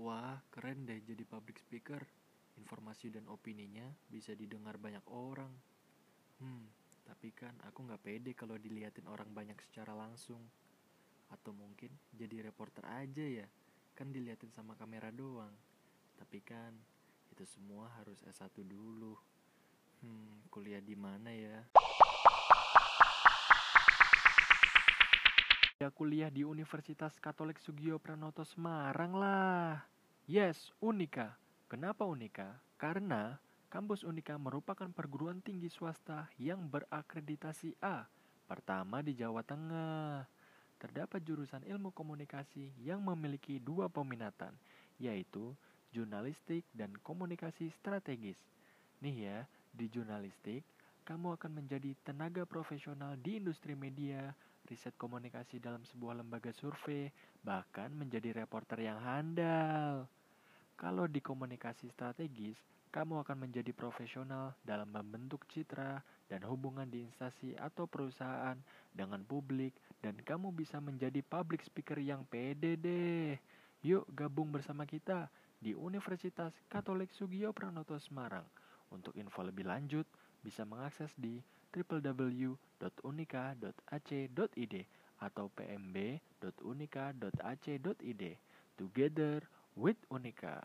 Wah, keren deh jadi public speaker. Informasi dan opininya bisa didengar banyak orang. Hmm, tapi kan aku nggak pede kalau diliatin orang banyak secara langsung. Atau mungkin jadi reporter aja ya, kan diliatin sama kamera doang. Tapi kan itu semua harus S1 dulu. Hmm, kuliah di mana ya? Ya kuliah di Universitas Katolik Sugio Pranoto Semarang lah. Yes, Unika. Kenapa Unika? Karena kampus Unika merupakan perguruan tinggi swasta yang berakreditasi A, pertama di Jawa Tengah. Terdapat jurusan ilmu komunikasi yang memiliki dua peminatan, yaitu jurnalistik dan komunikasi strategis. Nih ya, di jurnalistik, kamu akan menjadi tenaga profesional di industri media, riset komunikasi dalam sebuah lembaga survei, bahkan menjadi reporter yang handal. Kalau di komunikasi strategis, kamu akan menjadi profesional dalam membentuk citra dan hubungan di instansi atau perusahaan dengan publik dan kamu bisa menjadi public speaker yang pede deh. Yuk gabung bersama kita di Universitas Katolik Sugio Pranoto Semarang. Untuk info lebih lanjut, bisa mengakses di www.unika.ac.id atau pmb.unika.ac.id. Together with Unika.